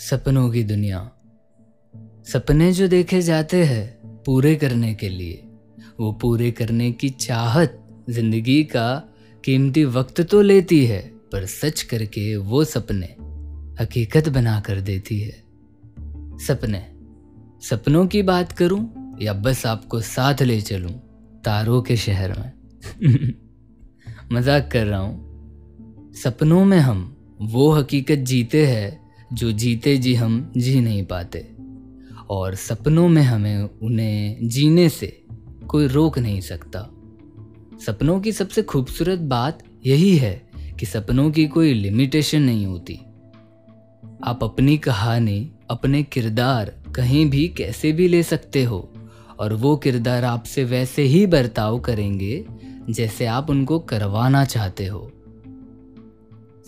सपनों की दुनिया। सपने जो देखे जाते हैं पूरे करने के लिए, वो पूरे करने की चाहत ज़िंदगी का कीमती वक्त तो लेती है, पर सच करके वो सपने हकीकत बना कर देती है। सपने, सपनों की बात करूँ या बस आपको साथ ले चलूँ तारों के शहर में? मज़ाक कर रहा हूँ। सपनों में हम वो हकीकत जीते हैं जो जीते जी हम जी नहीं पाते। और सपनों में हमें उन्हें जीने से कोई रोक नहीं सकता। सपनों की सबसे खूबसूरत बात यही है कि सपनों की कोई लिमिटेशन नहीं होती। आप अपनी कहानी, अपने किरदार कहीं भी कैसे भी ले सकते हो, और वो किरदार आपसे वैसे ही बर्ताव करेंगे जैसे आप उनको करवाना चाहते हो।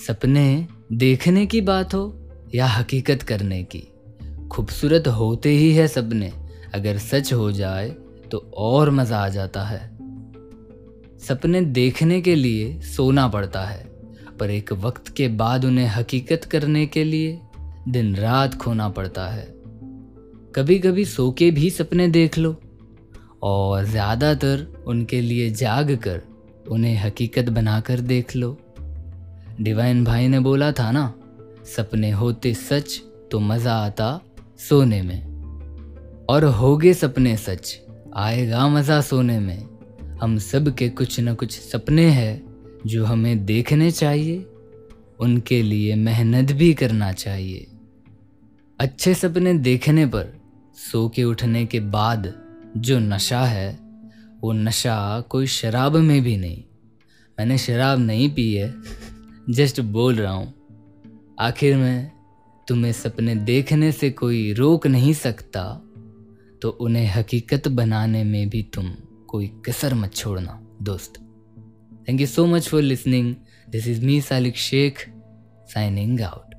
सपने देखने की बात हो या हकीकत करने की। खूबसूरत होते ही है सपने अगर सच हो जाए तो और मज़ा आ जाता है। सपने देखने के लिए सोना पड़ता है, पर एक वक्त के बाद उन्हें हकीकत करने के लिए दिन रात खोना पड़ता है। कभी कभी सो के भी सपने देख लो, और ज़्यादातर उनके लिए जाग कर उन्हें हकीकत बनाकर देख लो। डिवाइन भाई ने बोला था ना सपने होते सच तो मज़ा आता सोने में। और होगे सपने सच, आएगा मज़ा सोने में। हम सब के कुछ न कुछ सपने हैं जो हमें देखने चाहिए, उनके लिए मेहनत भी करना चाहिए। अच्छे सपने देखने पर, सो के उठने के बाद जो नशा है, वो नशा कोई शराब में भी नहीं। मैंने शराब नहीं पी है, जस्ट बोल रहा हूँ। आखिर में तुम्हें सपने देखने से कोई रोक नहीं सकता तो उन्हें हकीकत बनाने में भी तुम कोई कसर मत छोड़ना, दोस्त। Thank you so much for listening this is me Salik Sheikh signing out